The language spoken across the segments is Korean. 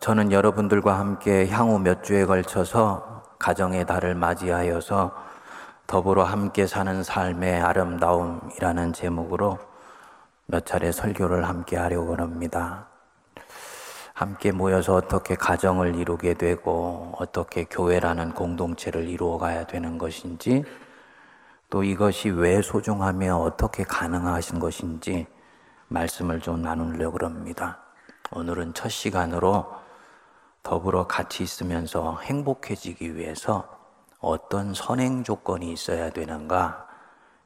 저는 여러분들과 함께 향후 몇 주에 걸쳐서 가정의 달을 맞이하여서 더불어 함께 사는 삶의 아름다움이라는 제목으로 몇 차례 설교를 함께 하려고 합니다. 함께 모여서 어떻게 가정을 이루게 되고 어떻게 교회라는 공동체를 이루어 가야 되는 것인지 또 이것이 왜 소중하며 어떻게 가능하신 것인지 말씀을 좀 나누려고 합니다. 오늘은 첫 시간으로 더불어 같이 있으면서 행복해지기 위해서 어떤 선행 조건이 있어야 되는가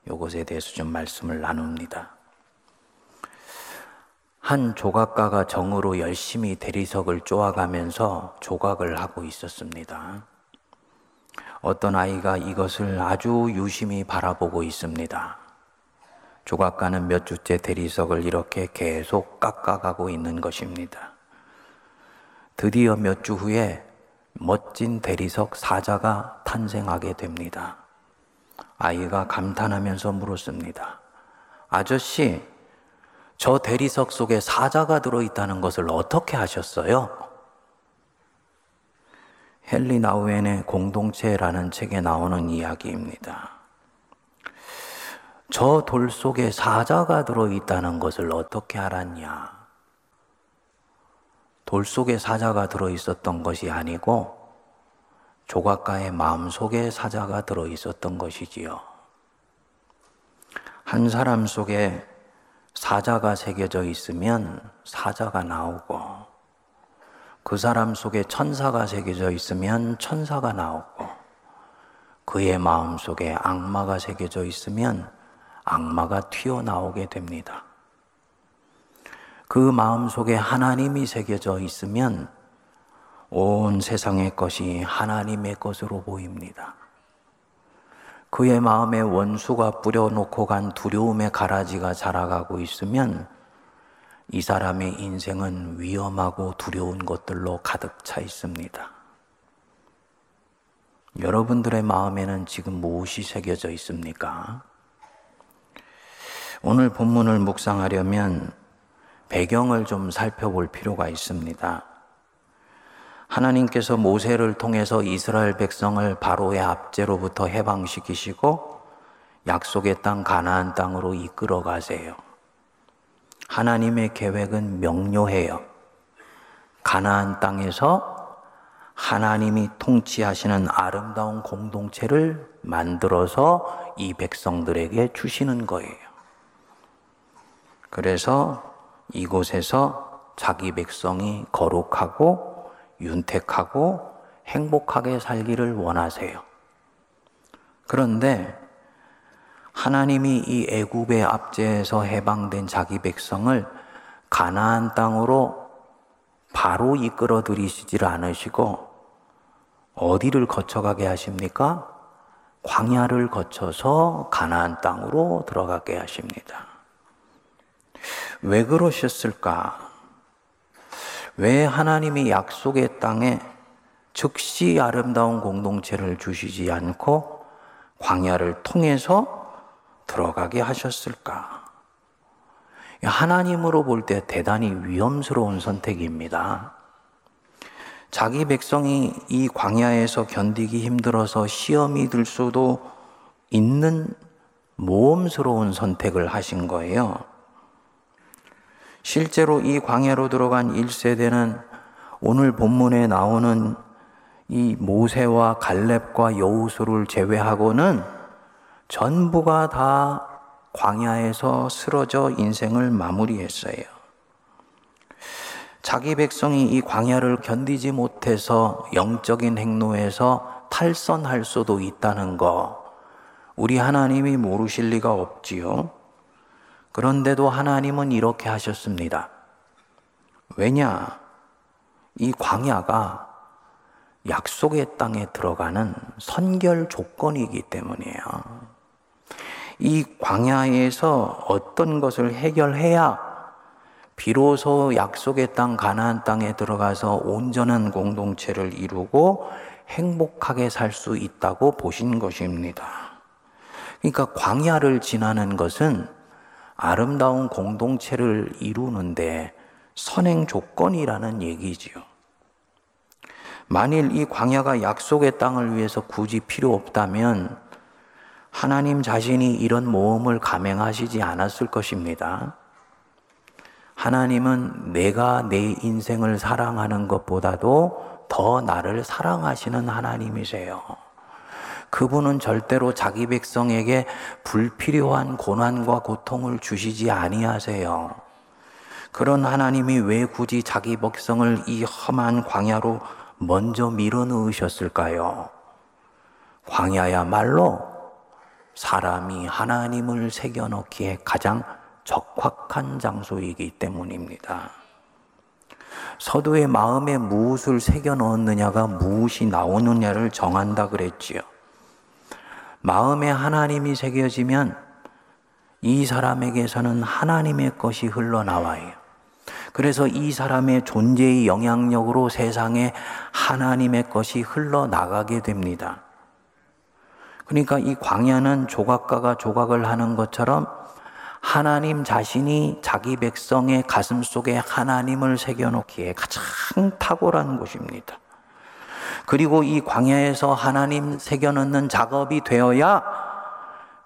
이것에 대해서 좀 말씀을 나눕니다. 한 조각가가 정으로 열심히 대리석을 쪼아가면서 조각을 하고 있었습니다. 어떤 아이가 이것을 아주 유심히 바라보고 있습니다. 조각가는 몇 주째 대리석을 이렇게 계속 깎아가고 있는 것입니다. 드디어 몇 주 후에 멋진 대리석 사자가 탄생하게 됩니다. 아이가 감탄하면서 물었습니다. 아저씨, 저 대리석 속에 사자가 들어있다는 것을 어떻게 하셨어요? 헨리 나우엔의 공동체라는 책에 나오는 이야기입니다. 저 돌 속에 사자가 들어있다는 것을 어떻게 알았냐? 돌 속에 사자가 들어 있었던 것이 아니고 조각가의 마음 속에 사자가 들어 있었던 것이지요. 한 사람 속에 사자가 새겨져 있으면 사자가 나오고 그 사람 속에 천사가 새겨져 있으면 천사가 나오고 그의 마음 속에 악마가 새겨져 있으면 악마가 튀어나오게 됩니다. 그 마음 속에 하나님이 새겨져 있으면 온 세상의 것이 하나님의 것으로 보입니다. 그의 마음에 원수가 뿌려놓고 간 두려움의 가라지가 자라가고 있으면 이 사람의 인생은 위험하고 두려운 것들로 가득 차 있습니다. 여러분들의 마음에는 지금 무엇이 새겨져 있습니까? 오늘 본문을 묵상하려면 배경을 좀 살펴볼 필요가 있습니다. 하나님께서 모세를 통해서 이스라엘 백성을 바로의 압제로부터 해방시키시고 약속의 땅 가나안 땅으로 이끌어 가세요. 하나님의 계획은 명료해요. 가나안 땅에서 하나님이 통치하시는 아름다운 공동체를 만들어서 이 백성들에게 주시는 거예요. 그래서 이곳에서 자기 백성이 거룩하고 윤택하고 행복하게 살기를 원하세요. 그런데 하나님이 이 애굽의 압제에서 해방된 자기 백성을 가나안 땅으로 바로 이끌어 들이시질 않으시고 어디를 거쳐가게 하십니까? 광야를 거쳐서 가나안 땅으로 들어가게 하십니다. 왜 그러셨을까? 왜 하나님이 약속의 땅에 즉시 아름다운 공동체를 주시지 않고 광야를 통해서 들어가게 하셨을까? 하나님으로 볼 때 대단히 위험스러운 선택입니다. 자기 백성이 이 광야에서 견디기 힘들어서 시험이 들 수도 있는 모험스러운 선택을 하신 거예요. 실제로 이 광야로 들어간 1세대는 오늘 본문에 나오는 이 모세와 갈렙과 여우수를 제외하고는 전부가 다 광야에서 쓰러져 인생을 마무리했어요. 자기 백성이 이 광야를 견디지 못해서 영적인 행로에서 탈선할 수도 있다는 거, 우리 하나님이 모르실 리가 없지요. 그런데도 하나님은 이렇게 하셨습니다. 왜냐? 이 광야가 약속의 땅에 들어가는 선결 조건이기 때문이에요. 이 광야에서 어떤 것을 해결해야 비로소 약속의 땅 가나안 땅에 들어가서 온전한 공동체를 이루고 행복하게 살 수 있다고 보신 것입니다. 그러니까 광야를 지나는 것은 아름다운 공동체를 이루는데 선행 조건이라는 얘기지요. 만일 이 광야가 약속의 땅을 위해서 굳이 필요 없다면 하나님 자신이 이런 모험을 감행하시지 않았을 것입니다. 하나님은 내가 내 인생을 사랑하는 것보다도 더 나를 사랑하시는 하나님이세요. 그분은 절대로 자기 백성에게 불필요한 고난과 고통을 주시지 아니하세요. 그런 하나님이 왜 굳이 자기 백성을 이 험한 광야로 먼저 밀어넣으셨을까요? 광야야말로 사람이 하나님을 새겨넣기에 가장 적확한 장소이기 때문입니다. 서도의 마음에 무엇을 새겨 넣었느냐가 무엇이 나오느냐를 정한다 그랬지요. 마음에 하나님이 새겨지면 이 사람에게서는 하나님의 것이 흘러나와요. 그래서 이 사람의 존재의 영향력으로 세상에 하나님의 것이 흘러나가게 됩니다. 그러니까 이 광야는 조각가가 조각을 하는 것처럼 하나님 자신이 자기 백성의 가슴 속에 하나님을 새겨놓기에 가장 탁월한 곳입니다. 그리고 이 광야에서 하나님 새겨넣는 작업이 되어야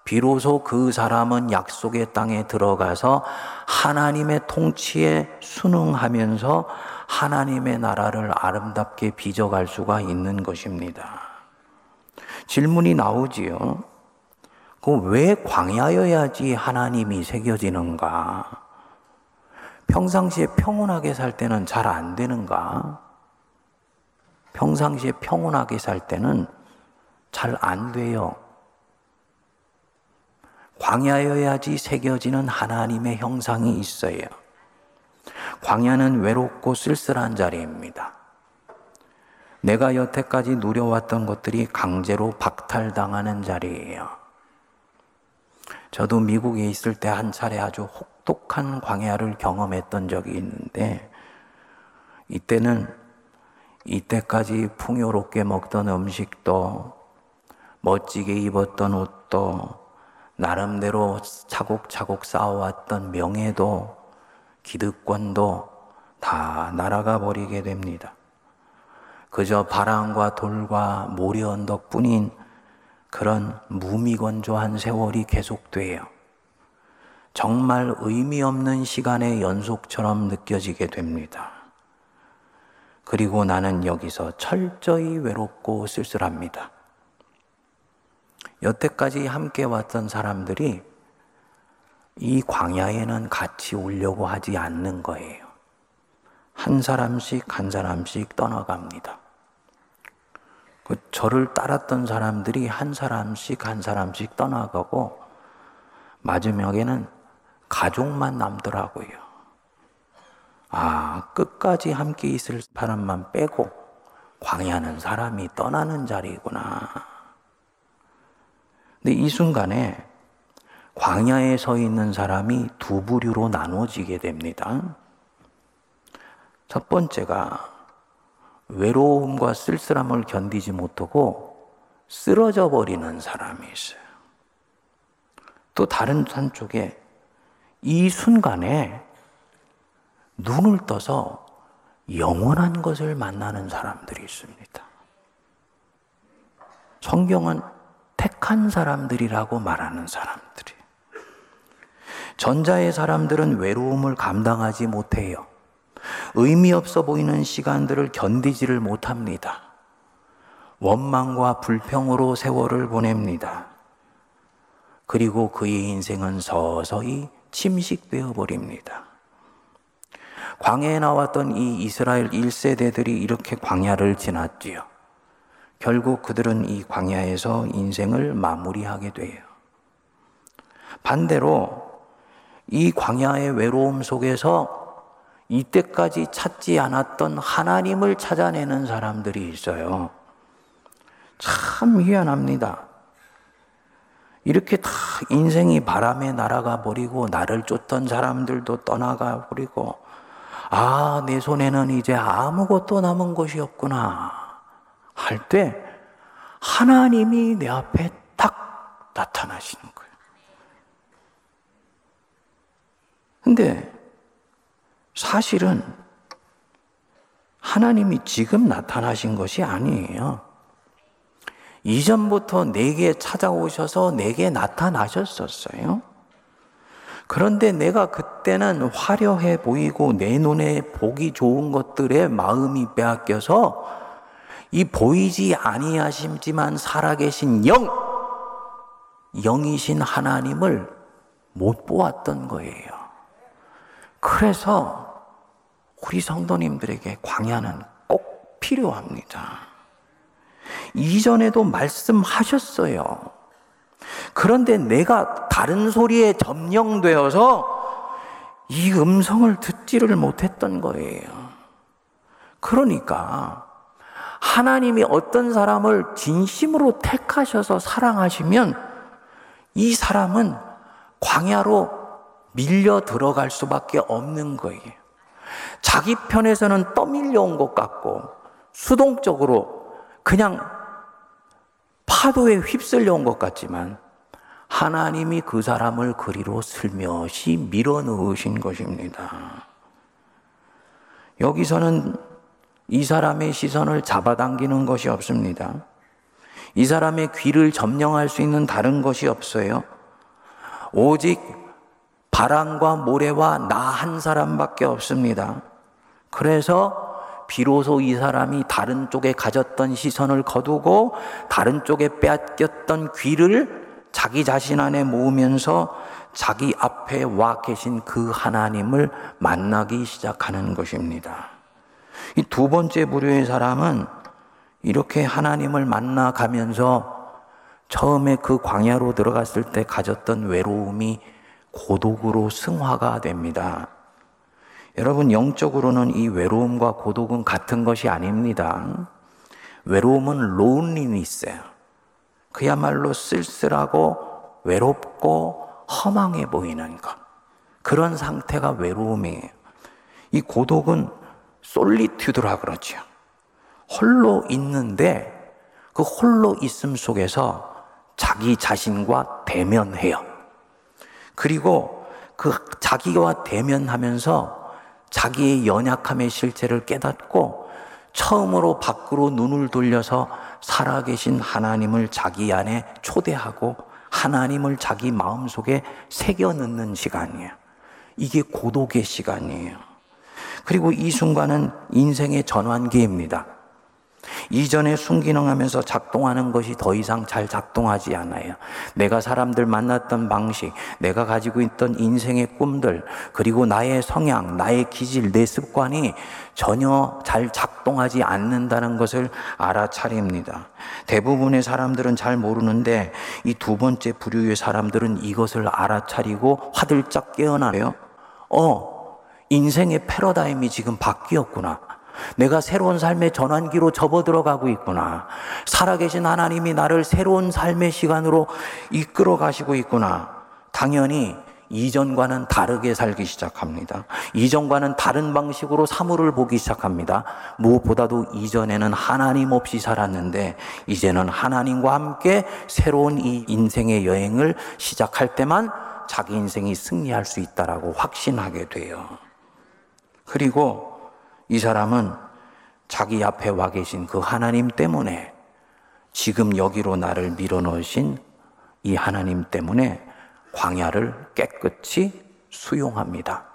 비로소 그 사람은 약속의 땅에 들어가서 하나님의 통치에 순응하면서 하나님의 나라를 아름답게 빚어갈 수가 있는 것입니다. 질문이 나오지요. 그 왜 광야여야지 하나님이 새겨지는가? 평상시에 평온하게 살 때는 잘 안 되는가? 평상시에 평온하게 살 때는 잘 안 돼요. 광야여야지 새겨지는 하나님의 형상이 있어요. 광야는 외롭고 쓸쓸한 자리입니다. 내가 여태까지 누려왔던 것들이 강제로 박탈당하는 자리예요. 저도 미국에 있을 때 한 차례 아주 혹독한 광야를 경험했던 적이 있는데, 이때는 이때까지 풍요롭게 먹던 음식도 멋지게 입었던 옷도 나름대로 차곡차곡 쌓아왔던 명예도 기득권도 다 날아가 버리게 됩니다. 그저 바람과 돌과 모래 언덕 뿐인 그런 무미건조한 세월이 계속돼요. 정말 의미 없는 시간의 연속처럼 느껴지게 됩니다. 그리고 나는 여기서 철저히 외롭고 쓸쓸합니다. 여태까지 함께 왔던 사람들이 이 광야에는 같이 오려고 하지 않는 거예요. 한 사람씩 한 사람씩 떠나갑니다. 그 저를 따랐던 사람들이 한 사람씩 한 사람씩 떠나가고 마지막에는 가족만 남더라고요. 아, 끝까지 함께 있을 사람만 빼고 광야는 사람이 떠나는 자리구나. 근데 이 순간에 광야에 서 있는 사람이 두 부류로 나눠지게 됩니다. 첫 번째가 외로움과 쓸쓸함을 견디지 못하고 쓰러져 버리는 사람이 있어요. 또 다른 한쪽에 이 순간에 눈을 떠서 영원한 것을 만나는 사람들이 있습니다. 성경은 택한 사람들이라고 말하는 사람들이. 전자의 사람들은 외로움을 감당하지 못해요. 의미 없어 보이는 시간들을 견디지를 못합니다. 원망과 불평으로 세월을 보냅니다. 그리고 그의 인생은 서서히 침식되어 버립니다. 광야에 나왔던 이 이스라엘 1세대들이 이렇게 광야를 지났지요. 결국 그들은 이 광야에서 인생을 마무리하게 돼요. 반대로 이 광야의 외로움 속에서 이때까지 찾지 않았던 하나님을 찾아내는 사람들이 있어요. 참 희한합니다. 이렇게 다 인생이 바람에 날아가 버리고 나를 쫓던 사람들도 떠나가 버리고 아, 내 손에는 이제 아무것도 남은 것이 없구나. 할 때 하나님이 내 앞에 딱 나타나시는 거예요. 근데 사실은 하나님이 지금 나타나신 것이 아니에요. 이전부터 내게 찾아오셔서 내게 나타나셨었어요. 그런데 내가 그때는 화려해 보이고 내 눈에 보기 좋은 것들에 마음이 빼앗겨서 이 보이지 아니하심지만 살아계신 영, 영이신 하나님을 못 보았던 거예요. 그래서 우리 성도님들에게 광야는 꼭 필요합니다. 이전에도 말씀하셨어요. 그런데 내가 다른 소리에 점령되어서 이 음성을 듣지를 못했던 거예요. 그러니까 하나님이 어떤 사람을 진심으로 택하셔서 사랑하시면 이 사람은 광야로 밀려 들어갈 수밖에 없는 거예요. 자기 편에서는 떠밀려온 것 같고 수동적으로 그냥 파도에 휩쓸려 온 것 같지만 하나님이 그 사람을 그리로 슬며시 밀어 넣으신 것입니다. 여기서는 이 사람의 시선을 잡아당기는 것이 없습니다. 이 사람의 귀를 점령할 수 있는 다른 것이 없어요. 오직 바람과 모래와 나 한 사람밖에 없습니다. 그래서 비로소 이 사람이 다른 쪽에 가졌던 시선을 거두고 다른 쪽에 빼앗겼던 귀를 자기 자신 안에 모으면서 자기 앞에 와 계신 그 하나님을 만나기 시작하는 것입니다. 이 두 번째 부류의 사람은 이렇게 하나님을 만나가면서 처음에 그 광야로 들어갔을 때 가졌던 외로움이 고독으로 승화가 됩니다. 여러분, 영적으로는 이 외로움과 고독은 같은 것이 아닙니다. 외로움은 론리니스예요. 그야말로 쓸쓸하고 외롭고 허망해 보이는 것. 그런 상태가 외로움이에요. 이 고독은 솔리튜드라 그러죠. 홀로 있는데 그 홀로 있음 속에서 자기 자신과 대면해요. 그리고 그 자기와 대면하면서 자기의 연약함의 실체를 깨닫고 처음으로 밖으로 눈을 돌려서 살아계신 하나님을 자기 안에 초대하고 하나님을 자기 마음속에 새겨 넣는 시간이에요. 이게 고독의 시간이에요. 그리고 이 순간은 인생의 전환기입니다. 이전에 순기능하면서 작동하는 것이 더 이상 잘 작동하지 않아요. 내가 사람들 만났던 방식, 내가 가지고 있던 인생의 꿈들, 그리고 나의 성향, 나의 기질, 내 습관이 전혀 잘 작동하지 않는다는 것을 알아차립니다. 대부분의 사람들은 잘 모르는데 이 두 번째 부류의 사람들은 이것을 알아차리고 화들짝 깨어나요. 어, 인생의 패러다임이 지금 바뀌었구나. 내가 새로운 삶의 전환기로 접어 들어가고 있구나. 살아계신 하나님이 나를 새로운 삶의 시간으로 이끌어 가시고 있구나. 당연히 이전과는 다르게 살기 시작합니다. 이전과는 다른 방식으로 사물을 보기 시작합니다. 무엇보다도 이전에는 하나님 없이 살았는데 이제는 하나님과 함께 새로운 이 인생의 여행을 시작할 때만 자기 인생이 승리할 수 있다라고 확신하게 돼요. 그리고 이 사람은 자기 앞에 와 계신 그 하나님 때문에 지금 여기로 나를 밀어넣으신 이 하나님 때문에 광야를 깨끗이 수용합니다.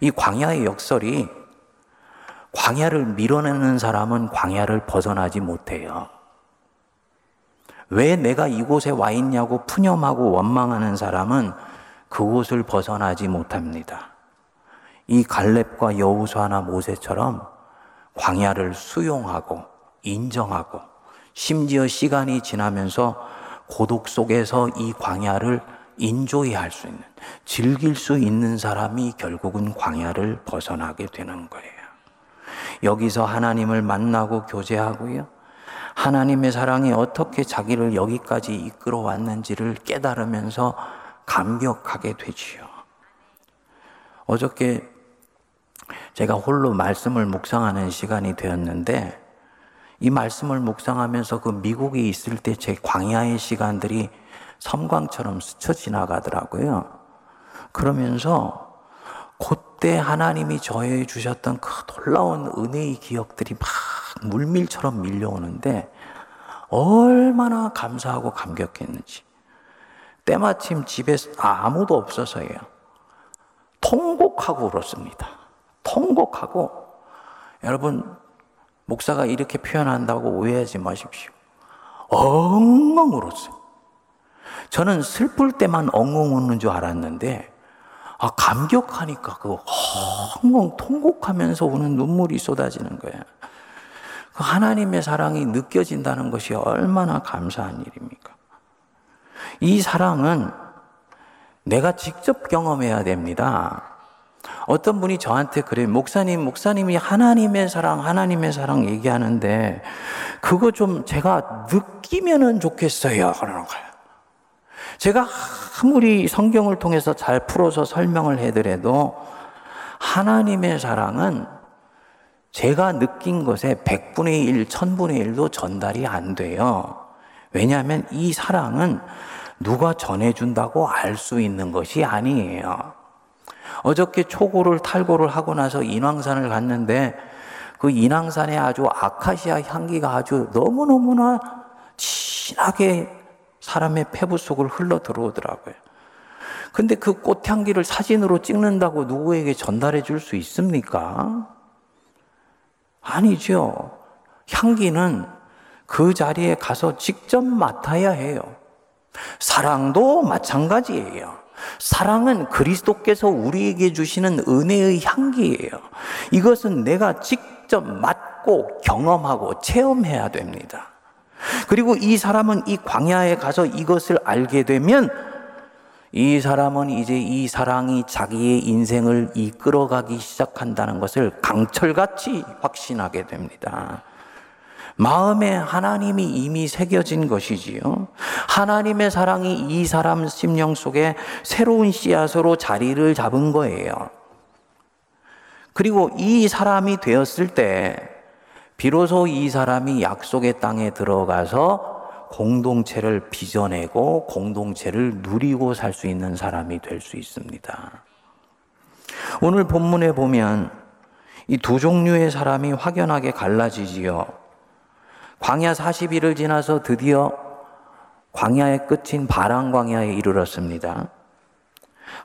이 광야의 역설이 광야를 밀어내는 사람은 광야를 벗어나지 못해요. 왜 내가 이곳에 와 있냐고 푸념하고 원망하는 사람은 그곳을 벗어나지 못합니다. 이 갈렙과 여우수아나 모세처럼 광야를 수용하고 인정하고 심지어 시간이 지나면서 고독 속에서 이 광야를 인조히 할수 있는, 즐길 수 있는 사람이 결국은 광야를 벗어나게 되는 거예요. 여기서 하나님을 만나고 교제하고요. 하나님의 사랑이 어떻게 자기를 여기까지 이끌어 왔는지를 깨달으면서 감격하게 되지요. 어저께 제가 홀로 말씀을 묵상하는 시간이 되었는데 이 말씀을 묵상하면서 그 미국에 있을 때 제 광야의 시간들이 섬광처럼 스쳐 지나가더라고요. 그러면서 곧 그때 하나님이 저해 주셨던 그 놀라운 은혜의 기억들이 막 물밀처럼 밀려오는데 얼마나 감사하고 감격했는지. 때마침 집에 아무도 없어서예요. 통곡하고 울었습니다. 통곡하고 여러분 목사가 이렇게 표현한다고 오해하지 마십시오. 엉엉 울었어요. 저는 슬플 때만 엉엉 우는 줄 알았는데 아, 감격하니까 그 엉엉 통곡하면서 우는 눈물이 쏟아지는 거예요. 그 하나님의 사랑이 느껴진다는 것이 얼마나 감사한 일입니까? 이 사랑은 내가 직접 경험해야 됩니다. 어떤 분이 저한테 그래요. 목사님, 목사님이 하나님의 사랑, 하나님의 사랑 얘기하는데 그거 좀 제가 느끼면은 좋겠어요. 그러는 거예요. 제가 아무리 성경을 통해서 잘 풀어서 설명을 해드려도 하나님의 사랑은 제가 느낀 것에 100분의 1, 1000분의 1도 전달이 안 돼요. 왜냐하면 이 사랑은 누가 전해준다고 알 수 있는 것이 아니에요. 어저께 초고를 탈고를 하고 나서 인왕산을 갔는데 그 인왕산에 아주 아카시아 향기가 아주 너무너무나 진하게 사람의 폐부 속을 흘러 들어오더라고요. 근데 그 꽃향기를 사진으로 찍는다고 누구에게 전달해 줄 수 있습니까? 아니죠. 향기는 그 자리에 가서 직접 맡아야 해요. 사랑도 마찬가지예요. 사랑은 그리스도께서 우리에게 주시는 은혜의 향기예요. 이것은 내가 직접 맡고 경험하고 체험해야 됩니다. 그리고 이 사람은 이 광야에 가서 이것을 알게 되면 이 사람은 이제 이 사랑이 자기의 인생을 이끌어가기 시작한다는 것을 강철같이 확신하게 됩니다. 마음에 하나님이 이미 새겨진 것이지요. 하나님의 사랑이 이 사람 심령 속에 새로운 씨앗으로 자리를 잡은 거예요. 그리고 이 사람이 되었을 때 비로소 이 사람이 약속의 땅에 들어가서 공동체를 빚어내고 공동체를 누리고 살 수 있는 사람이 될 수 있습니다. 오늘 본문에 보면 이 두 종류의 사람이 확연하게 갈라지지요. 광야 40일을 지나서 드디어 광야의 끝인 바람 광야에 이르렀습니다.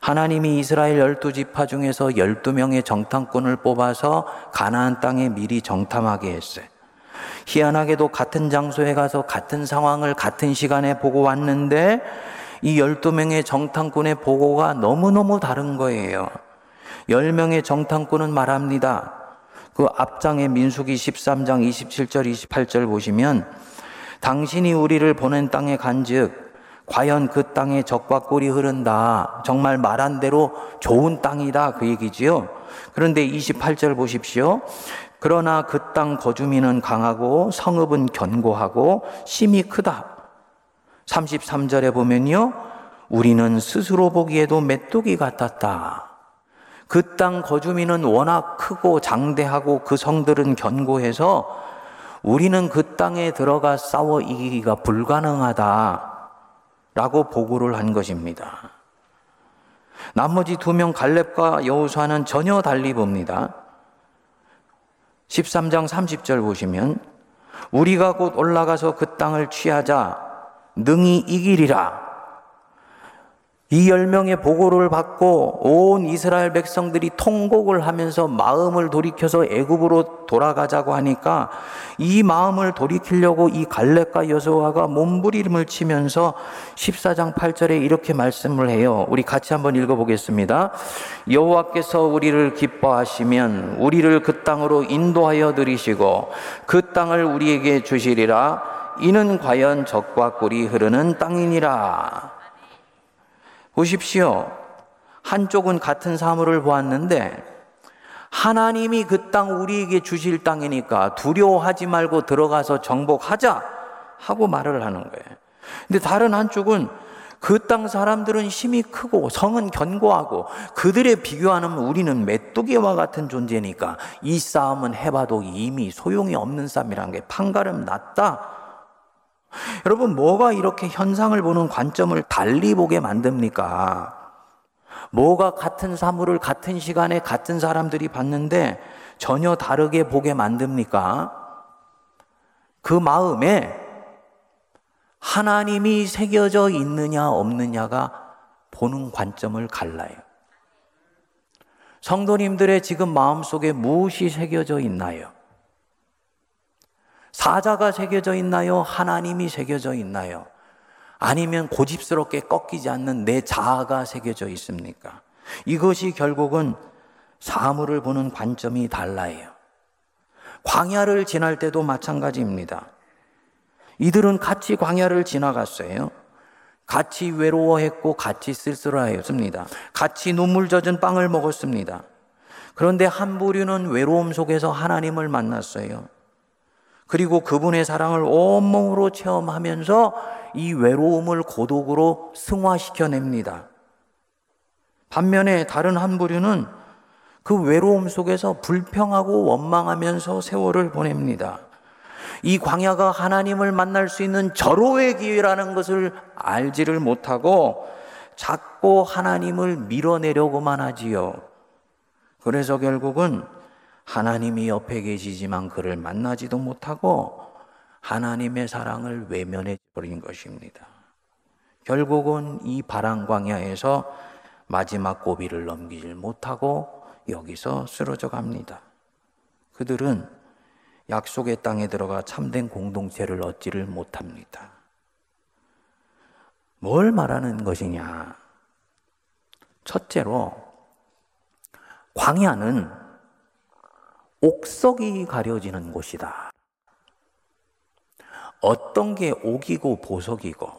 하나님이 이스라엘 열두 지파 중에서 열두 명의 정탐꾼을 뽑아서 가나안 땅에 미리 정탐하게 했어요. 희한하게도 같은 장소에 가서 같은 상황을 같은 시간에 보고 왔는데 이 열두 명의 정탐꾼의 보고가 너무너무 다른 거예요. 열 명의 정탐꾼은 말합니다. 그 앞장에 민수기 13장 27절 28절 보시면 당신이 우리를 보낸 땅에 간즉 과연 그 땅에 적과 꿀이 흐른다. 정말 말한 대로 좋은 땅이다. 그 얘기지요. 그런데 28절 보십시오. 그러나 그 땅 거주민은 강하고 성읍은 견고하고 심이 크다. 33절에 보면요. 우리는 스스로 보기에도 메뚜기 같았다. 그 땅 거주민은 워낙 크고 장대하고 그 성들은 견고해서 우리는 그 땅에 들어가 싸워 이기기가 불가능하다. 라고 보고를 한 것입니다. 나머지 두 명 갈렙과 여호수아는 전혀 달리 봅니다. 13장 30절 보시면 우리가 곧 올라가서 그 땅을 취하자 능히 이기리라. 이 열명의 보고를 받고 온 이스라엘 백성들이 통곡을 하면서 마음을 돌이켜서 애굽으로 돌아가자고 하니까 이 마음을 돌이키려고 이 갈렙과 여호와가 몸부림을 치면서 14장 8절에 이렇게 말씀을 해요. 우리 같이 한번 읽어 보겠습니다. 여호와께서 우리를 기뻐하시면 우리를 그 땅으로 인도하여 들이시고 그 땅을 우리에게 주시리라 이는 과연 적과 꿀이 흐르는 땅이니라. 보십시오. 한쪽은 같은 사물을 보았는데 하나님이 그 땅 우리에게 주실 땅이니까 두려워하지 말고 들어가서 정복하자 하고 말을 하는 거예요. 근데 다른 한쪽은 그 땅 사람들은 힘이 크고 성은 견고하고 그들에 비교하면 우리는 메뚜기와 같은 존재니까 이 싸움은 해봐도 이미 소용이 없는 싸움이란 게 판가름 났다. 여러분, 뭐가 이렇게 현상을 보는 관점을 달리 보게 만듭니까? 뭐가 같은 사물을 같은 시간에 같은 사람들이 봤는데 전혀 다르게 보게 만듭니까? 그 마음에 하나님이 새겨져 있느냐 없느냐가 보는 관점을 갈라요. 성도님들의 지금 마음속에 무엇이 새겨져 있나요? 사자가 새겨져 있나요? 하나님이 새겨져 있나요? 아니면 고집스럽게 꺾이지 않는 내 자아가 새겨져 있습니까? 이것이 결국은 사물을 보는 관점이 달라요. 광야를 지날 때도 마찬가지입니다. 이들은 같이 광야를 지나갔어요. 같이 외로워했고 같이 쓸쓸하였습니다. 같이 눈물 젖은 빵을 먹었습니다. 그런데 한 부류는 외로움 속에서 하나님을 만났어요. 그리고 그분의 사랑을 온몸으로 체험하면서 이 외로움을 고독으로 승화시켜냅니다. 반면에 다른 한 부류는 그 외로움 속에서 불평하고 원망하면서 세월을 보냅니다. 이 광야가 하나님을 만날 수 있는 절호의 기회라는 것을 알지를 못하고 자꾸 하나님을 밀어내려고만 하지요. 그래서 결국은 하나님이 옆에 계시지만 그를 만나지도 못하고 하나님의 사랑을 외면해 버린 것입니다. 결국은 이 바람 광야에서 마지막 고비를 넘기질 못하고 여기서 쓰러져 갑니다. 그들은 약속의 땅에 들어가 참된 공동체를 얻지를 못합니다. 뭘 말하는 것이냐? 첫째로, 광야는 옥석이 가려지는 곳이다. 어떤 게 옥이고 보석이고,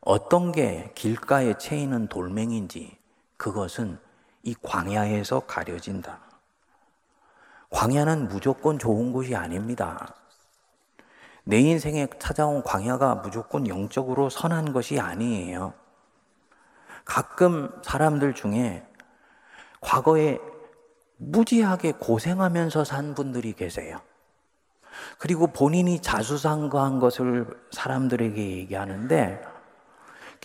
어떤 게 길가에 채이는 돌멩인지, 그것은 이 광야에서 가려진다. 광야는 무조건 좋은 곳이 아닙니다. 내 인생에 찾아온 광야가 무조건 영적으로 선한 것이 아니에요. 가끔 사람들 중에 과거에 무지하게 고생하면서 산 분들이 계세요. 그리고 본인이 자수상거한 것을 사람들에게 얘기하는데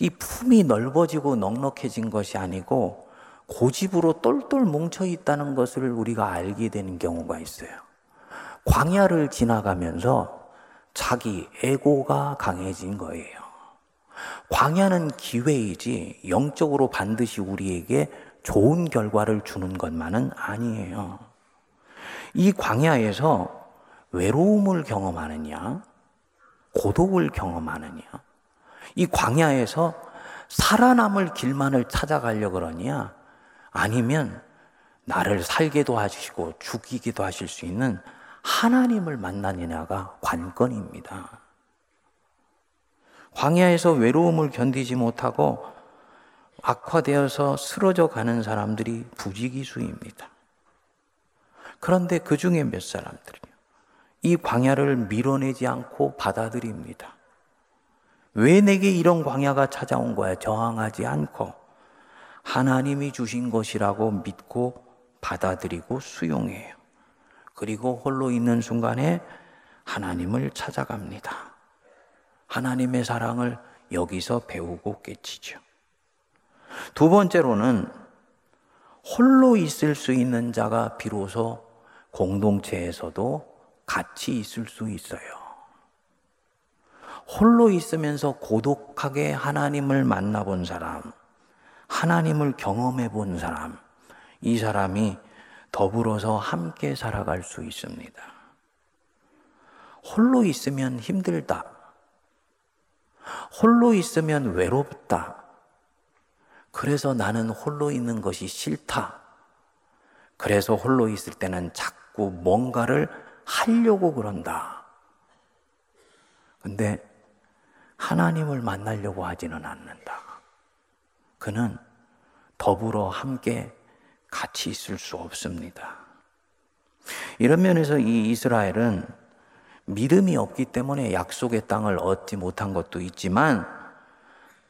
이 품이 넓어지고 넉넉해진 것이 아니고 고집으로 똘똘 뭉쳐 있다는 것을 우리가 알게 되는 경우가 있어요. 광야를 지나가면서 자기 에고가 강해진 거예요. 광야는 기회이지 영적으로 반드시 우리에게 좋은 결과를 주는 것만은 아니에요. 이 광야에서 외로움을 경험하느냐, 고독을 경험하느냐, 이 광야에서 살아남을 길만을 찾아가려 그러냐, 아니면 나를 살게도 하시고 죽이기도 하실 수 있는 하나님을 만나느냐가 관건입니다. 광야에서 외로움을 견디지 못하고 악화되어서 쓰러져 가는 사람들이 부지기수입니다. 그런데 그 중에 몇 사람들이요. 이 광야를 밀어내지 않고 받아들입니다. 왜 내게 이런 광야가 찾아온 거야? 저항하지 않고. 하나님이 주신 것이라고 믿고 받아들이고 수용해요. 그리고 홀로 있는 순간에 하나님을 찾아갑니다. 하나님의 사랑을 여기서 배우고 깨치죠. 두 번째로는 홀로 있을 수 있는 자가 비로소 공동체에서도 같이 있을 수 있어요. 홀로 있으면서 고독하게 하나님을 만나본 사람, 하나님을 경험해 본 사람, 이 사람이 더불어서 함께 살아갈 수 있습니다. 홀로 있으면 힘들다. 홀로 있으면 외롭다. 그래서 나는 홀로 있는 것이 싫다. 그래서 홀로 있을 때는 자꾸 뭔가를 하려고 그런다. 근데 하나님을 만나려고 하지는 않는다. 그는 더불어 함께 같이 있을 수 없습니다. 이런 면에서 이 이스라엘은 믿음이 없기 때문에 약속의 땅을 얻지 못한 것도 있지만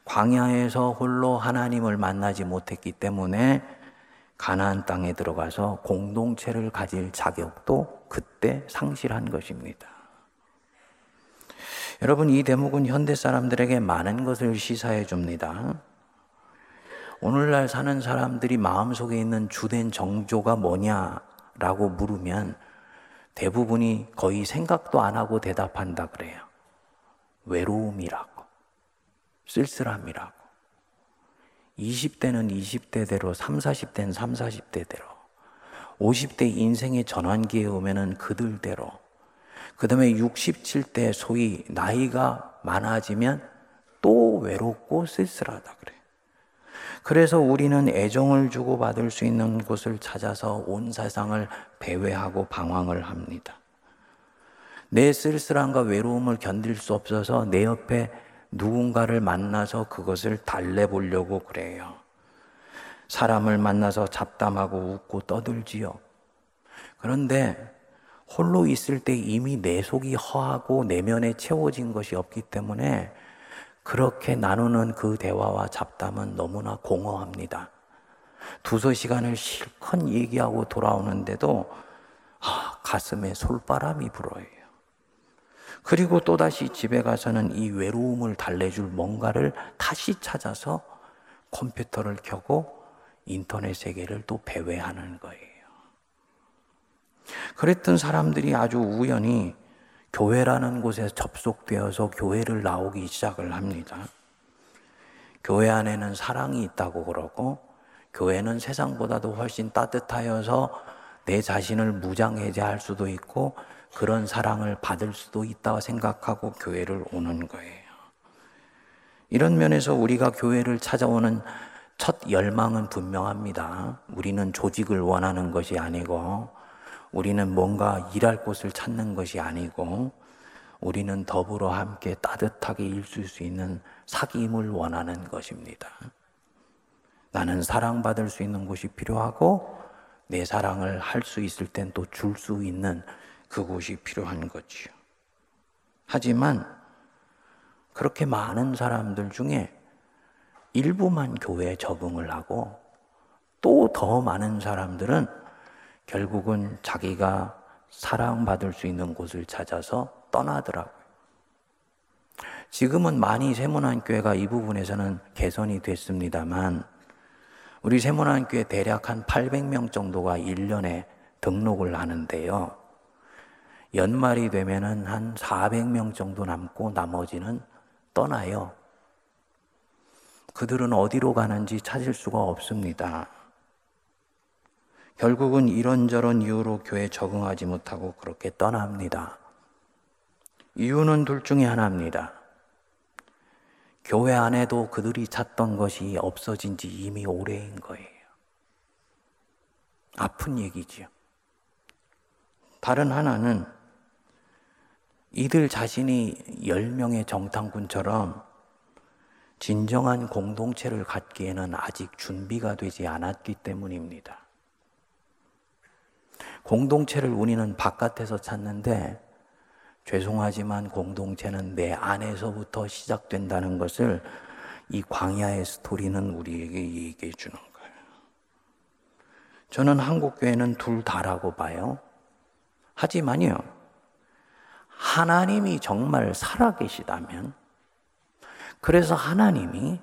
광야에서 홀로 하나님을 만나지 못했기 때문에 가나안 땅에 들어가서 공동체를 가질 자격도 그때 상실한 것입니다. 여러분 이 대목은 현대 사람들에게 많은 것을 시사해 줍니다. 오늘날 사는 사람들이 마음속에 있는 주된 정조가 뭐냐라고 물으면 대부분이 거의 생각도 안 하고 대답한다 그래요. 외로움이라고. 쓸쓸함이라고. 20대는 20대대로, 3, 40대는 3, 40대대로, 50대 인생의 전환기에 오면은 그들대로, 그 다음에 67대 소위 나이가 많아지면 또 외롭고 쓸쓸하다 그래. 그래서 우리는 애정을 주고받을 수 있는 곳을 찾아서 온 세상을 배회하고 방황을 합니다. 내 쓸쓸함과 외로움을 견딜 수 없어서 내 옆에 누군가를 만나서 그것을 달래보려고 그래요. 사람을 만나서 잡담하고 웃고 떠들지요. 그런데 홀로 있을 때 이미 내 속이 허하고 내면에 채워진 것이 없기 때문에 그렇게 나누는 그 대화와 잡담은 너무나 공허합니다. 두서 시간을 실컷 얘기하고 돌아오는데도 아, 가슴에 솔바람이 불어요. 그리고 또다시 집에 가서는 이 외로움을 달래줄 뭔가를 다시 찾아서 컴퓨터를 켜고 인터넷 세계를 또 배회하는 거예요. 그랬던 사람들이 아주 우연히 교회라는 곳에 접속되어서 교회를 나오기 시작을 합니다. 교회 안에는 사랑이 있다고 그러고, 교회는 세상보다도 훨씬 따뜻하여서 내 자신을 무장해제할 수도 있고, 그런 사랑을 받을 수도 있다고 생각하고 교회를 오는 거예요. 이런 면에서 우리가 교회를 찾아오는 첫 열망은 분명합니다. 우리는 조직을 원하는 것이 아니고, 우리는 뭔가 일할 곳을 찾는 것이 아니고, 우리는 더불어 함께 따뜻하게 일수 수 있는 사귐을 원하는 것입니다. 나는 사랑받을 수 있는 곳이 필요하고, 내 사랑을 할 수 있을 땐 또 줄 수 있는 그곳이 필요한 거지요. 하지만 그렇게 많은 사람들 중에 일부만 교회에 적응을 하고 또 더 많은 사람들은 결국은 자기가 사랑받을 수 있는 곳을 찾아서 떠나더라고요. 지금은 많이 세문안교회가 이 부분에서는 개선이 됐습니다만 우리 세문안교회 대략 한 800명 정도가 1년에 등록을 하는데요. 연말이 되면은 한 400명 정도 남고 나머지는 떠나요. 그들은 어디로 가는지 찾을 수가 없습니다. 결국은 이런저런 이유로 교회에 적응하지 못하고 그렇게 떠납니다. 이유는 둘 중에 하나입니다. 교회 안에도 그들이 찾던 것이 없어진 지 이미 오래인 거예요. 아픈 얘기지요. 다른 하나는 이들 자신이 열명의 정탐꾼처럼 진정한 공동체를 갖기에는 아직 준비가 되지 않았기 때문입니다. 공동체를 우리는 바깥에서 찾는데 죄송하지만 공동체는 내 안에서부터 시작된다는 것을 이 광야의 스토리는 우리에게 얘기해 주는 거예요. 저는 한국 교회는 둘 다라고 봐요. 하지만요, 하나님이 정말 살아계시다면, 그래서 하나님이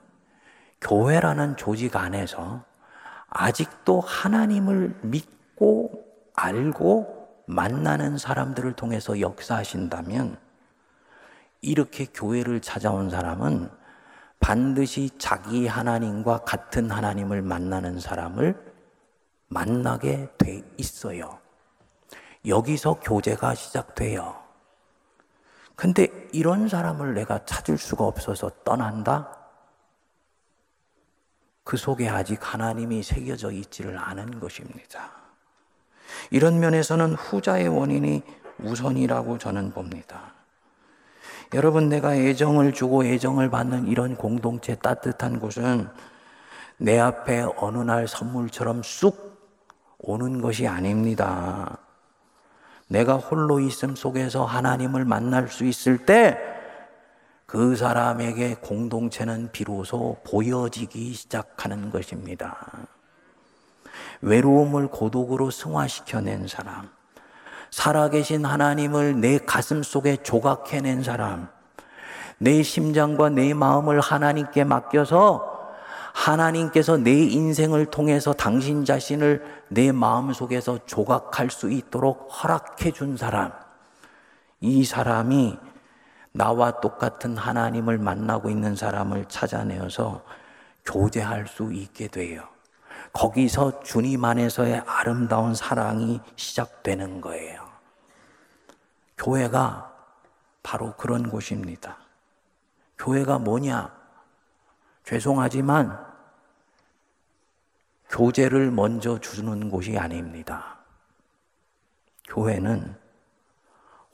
교회라는 조직 안에서 아직도 하나님을 믿고 알고 만나는 사람들을 통해서 역사하신다면 이렇게 교회를 찾아온 사람은 반드시 자기 하나님과 같은 하나님을 만나는 사람을 만나게 돼 있어요. 여기서 교제가 시작돼요. 근데 이런 사람을 내가 찾을 수가 없어서 떠난다? 그 속에 아직 하나님이 새겨져 있지를 않은 것입니다. 이런 면에서는 후자의 원인이 우선이라고 저는 봅니다. 여러분, 내가 애정을 주고 애정을 받는 이런 공동체 따뜻한 곳은 내 앞에 어느 날 선물처럼 쑥 오는 것이 아닙니다. 내가 홀로 있음 속에서 하나님을 만날 수 있을 때 그 사람에게 공동체는 비로소 보여지기 시작하는 것입니다. 외로움을 고독으로 승화시켜낸 사람, 살아계신 하나님을 내 가슴 속에 조각해낸 사람, 내 심장과 내 마음을 하나님께 맡겨서 하나님께서 내 인생을 통해서 당신 자신을 내 마음 속에서 조각할 수 있도록 허락해 준 사람. 이 사람이 나와 똑같은 하나님을 만나고 있는 사람을 찾아내어서 교제할 수 있게 돼요. 거기서 주님 안에서의 아름다운 사랑이 시작되는 거예요. 교회가 바로 그런 곳입니다. 교회가 뭐냐? 죄송하지만 교제를 먼저 주는 곳이 아닙니다. 교회는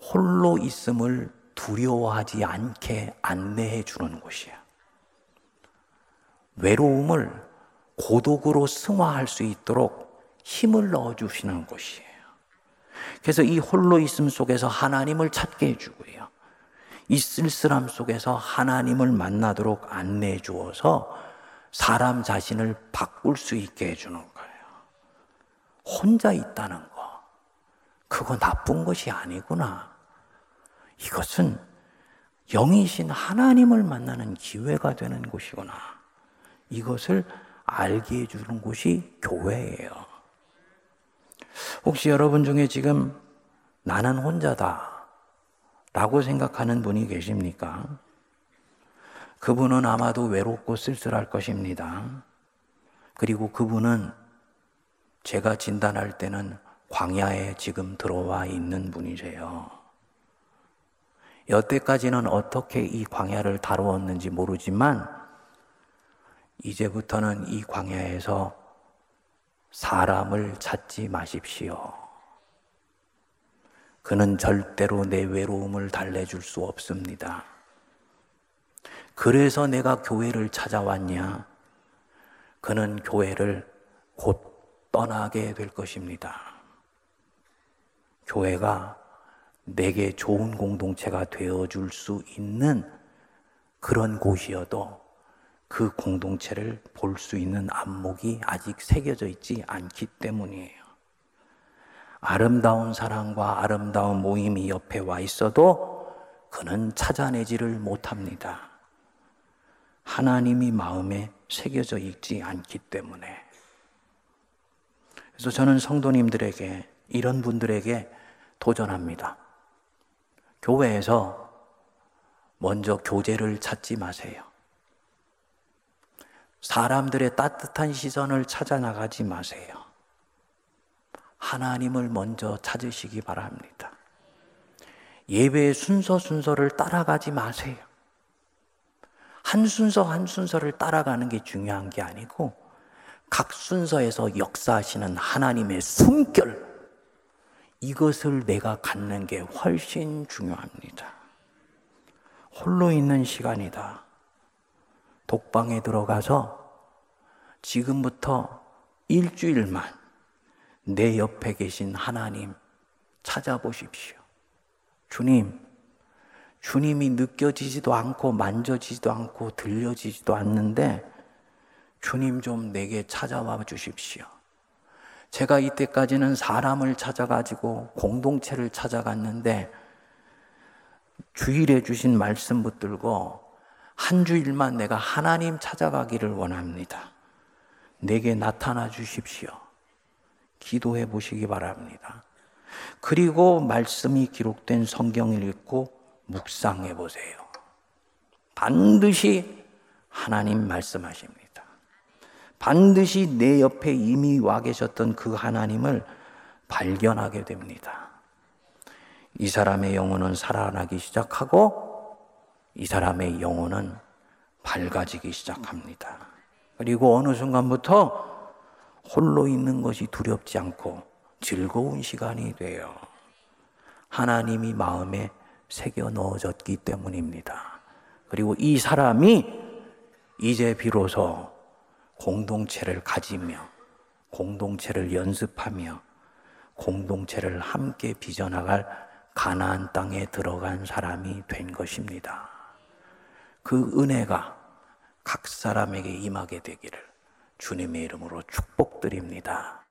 홀로 있음을 두려워하지 않게 안내해 주는 곳이야. 외로움을 고독으로 승화할 수 있도록 힘을 넣어 주시는 곳이에요. 그래서 이 홀로 있음 속에서 하나님을 찾게 해주고요. 이 쓸쓸함 속에서 하나님을 만나도록 안내해 주어서 사람 자신을 바꿀 수 있게 해주는 거예요. 혼자 있다는 거. 그거 나쁜 것이 아니구나. 이것은 영이신 하나님을 만나는 기회가 되는 곳이구나. 이것을 알게 해주는 곳이 교회예요. 혹시 여러분 중에 지금 나는 혼자다. 라고 생각하는 분이 계십니까? 그분은 아마도 외롭고 쓸쓸할 것입니다. 그리고 그분은 제가 진단할 때는 광야에 지금 들어와 있는 분이세요. 여태까지는 어떻게 이 광야를 다루었는지 모르지만 이제부터는 이 광야에서 사람을 찾지 마십시오. 그는 절대로 내 외로움을 달래줄 수 없습니다. 그래서 내가 교회를 찾아왔냐? 그는 교회를 곧 떠나게 될 것입니다. 교회가 내게 좋은 공동체가 되어줄 수 있는 그런 곳이어도 그 공동체를 볼 수 있는 안목이 아직 새겨져 있지 않기 때문이에요. 아름다운 사랑과 아름다운 모임이 옆에 와 있어도 그는 찾아내지를 못합니다. 하나님이 마음에 새겨져 있지 않기 때문에. 그래서 저는 성도님들에게, 이런 분들에게 도전합니다. 교회에서 먼저 교제를 찾지 마세요. 사람들의 따뜻한 시선을 찾아 나가지 마세요. 하나님을 먼저 찾으시기 바랍니다. 예배의 순서 순서를 따라가지 마세요. 한 순서 한 순서를 따라가는 게 중요한 게 아니고 각 순서에서 역사하시는 하나님의 숨결 이것을 내가 갖는 게 훨씬 중요합니다. 홀로 있는 시간이다. 독방에 들어가서 지금부터 일주일만 내 옆에 계신 하나님 찾아보십시오. 주님, 주님이 느껴지지도 않고 만져지지도 않고 들려지지도 않는데 주님 좀 내게 찾아와 주십시오. 제가 이때까지는 사람을 찾아가지고 공동체를 찾아갔는데 주일에 주신 말씀 붙들고 한 주일만 내가 하나님 찾아가기를 원합니다. 내게 나타나 주십시오. 기도해 보시기 바랍니다. 그리고 말씀이 기록된 성경을 읽고 묵상해 보세요. 반드시 하나님 말씀하십니다. 반드시 내 옆에 이미 와 계셨던 그 하나님을 발견하게 됩니다. 이 사람의 영혼은 살아나기 시작하고 이 사람의 영혼은 밝아지기 시작합니다. 그리고 어느 순간부터 홀로 있는 것이 두렵지 않고 즐거운 시간이 돼요. 하나님이 마음에 새겨 넣어졌기 때문입니다. 그리고 이 사람이 이제 비로소 공동체를 가지며 공동체를 연습하며 공동체를 함께 빚어나갈 가나안 땅에 들어간 사람이 된 것입니다. 그 은혜가 각 사람에게 임하게 되기를 주님의 이름으로 축복드립니다.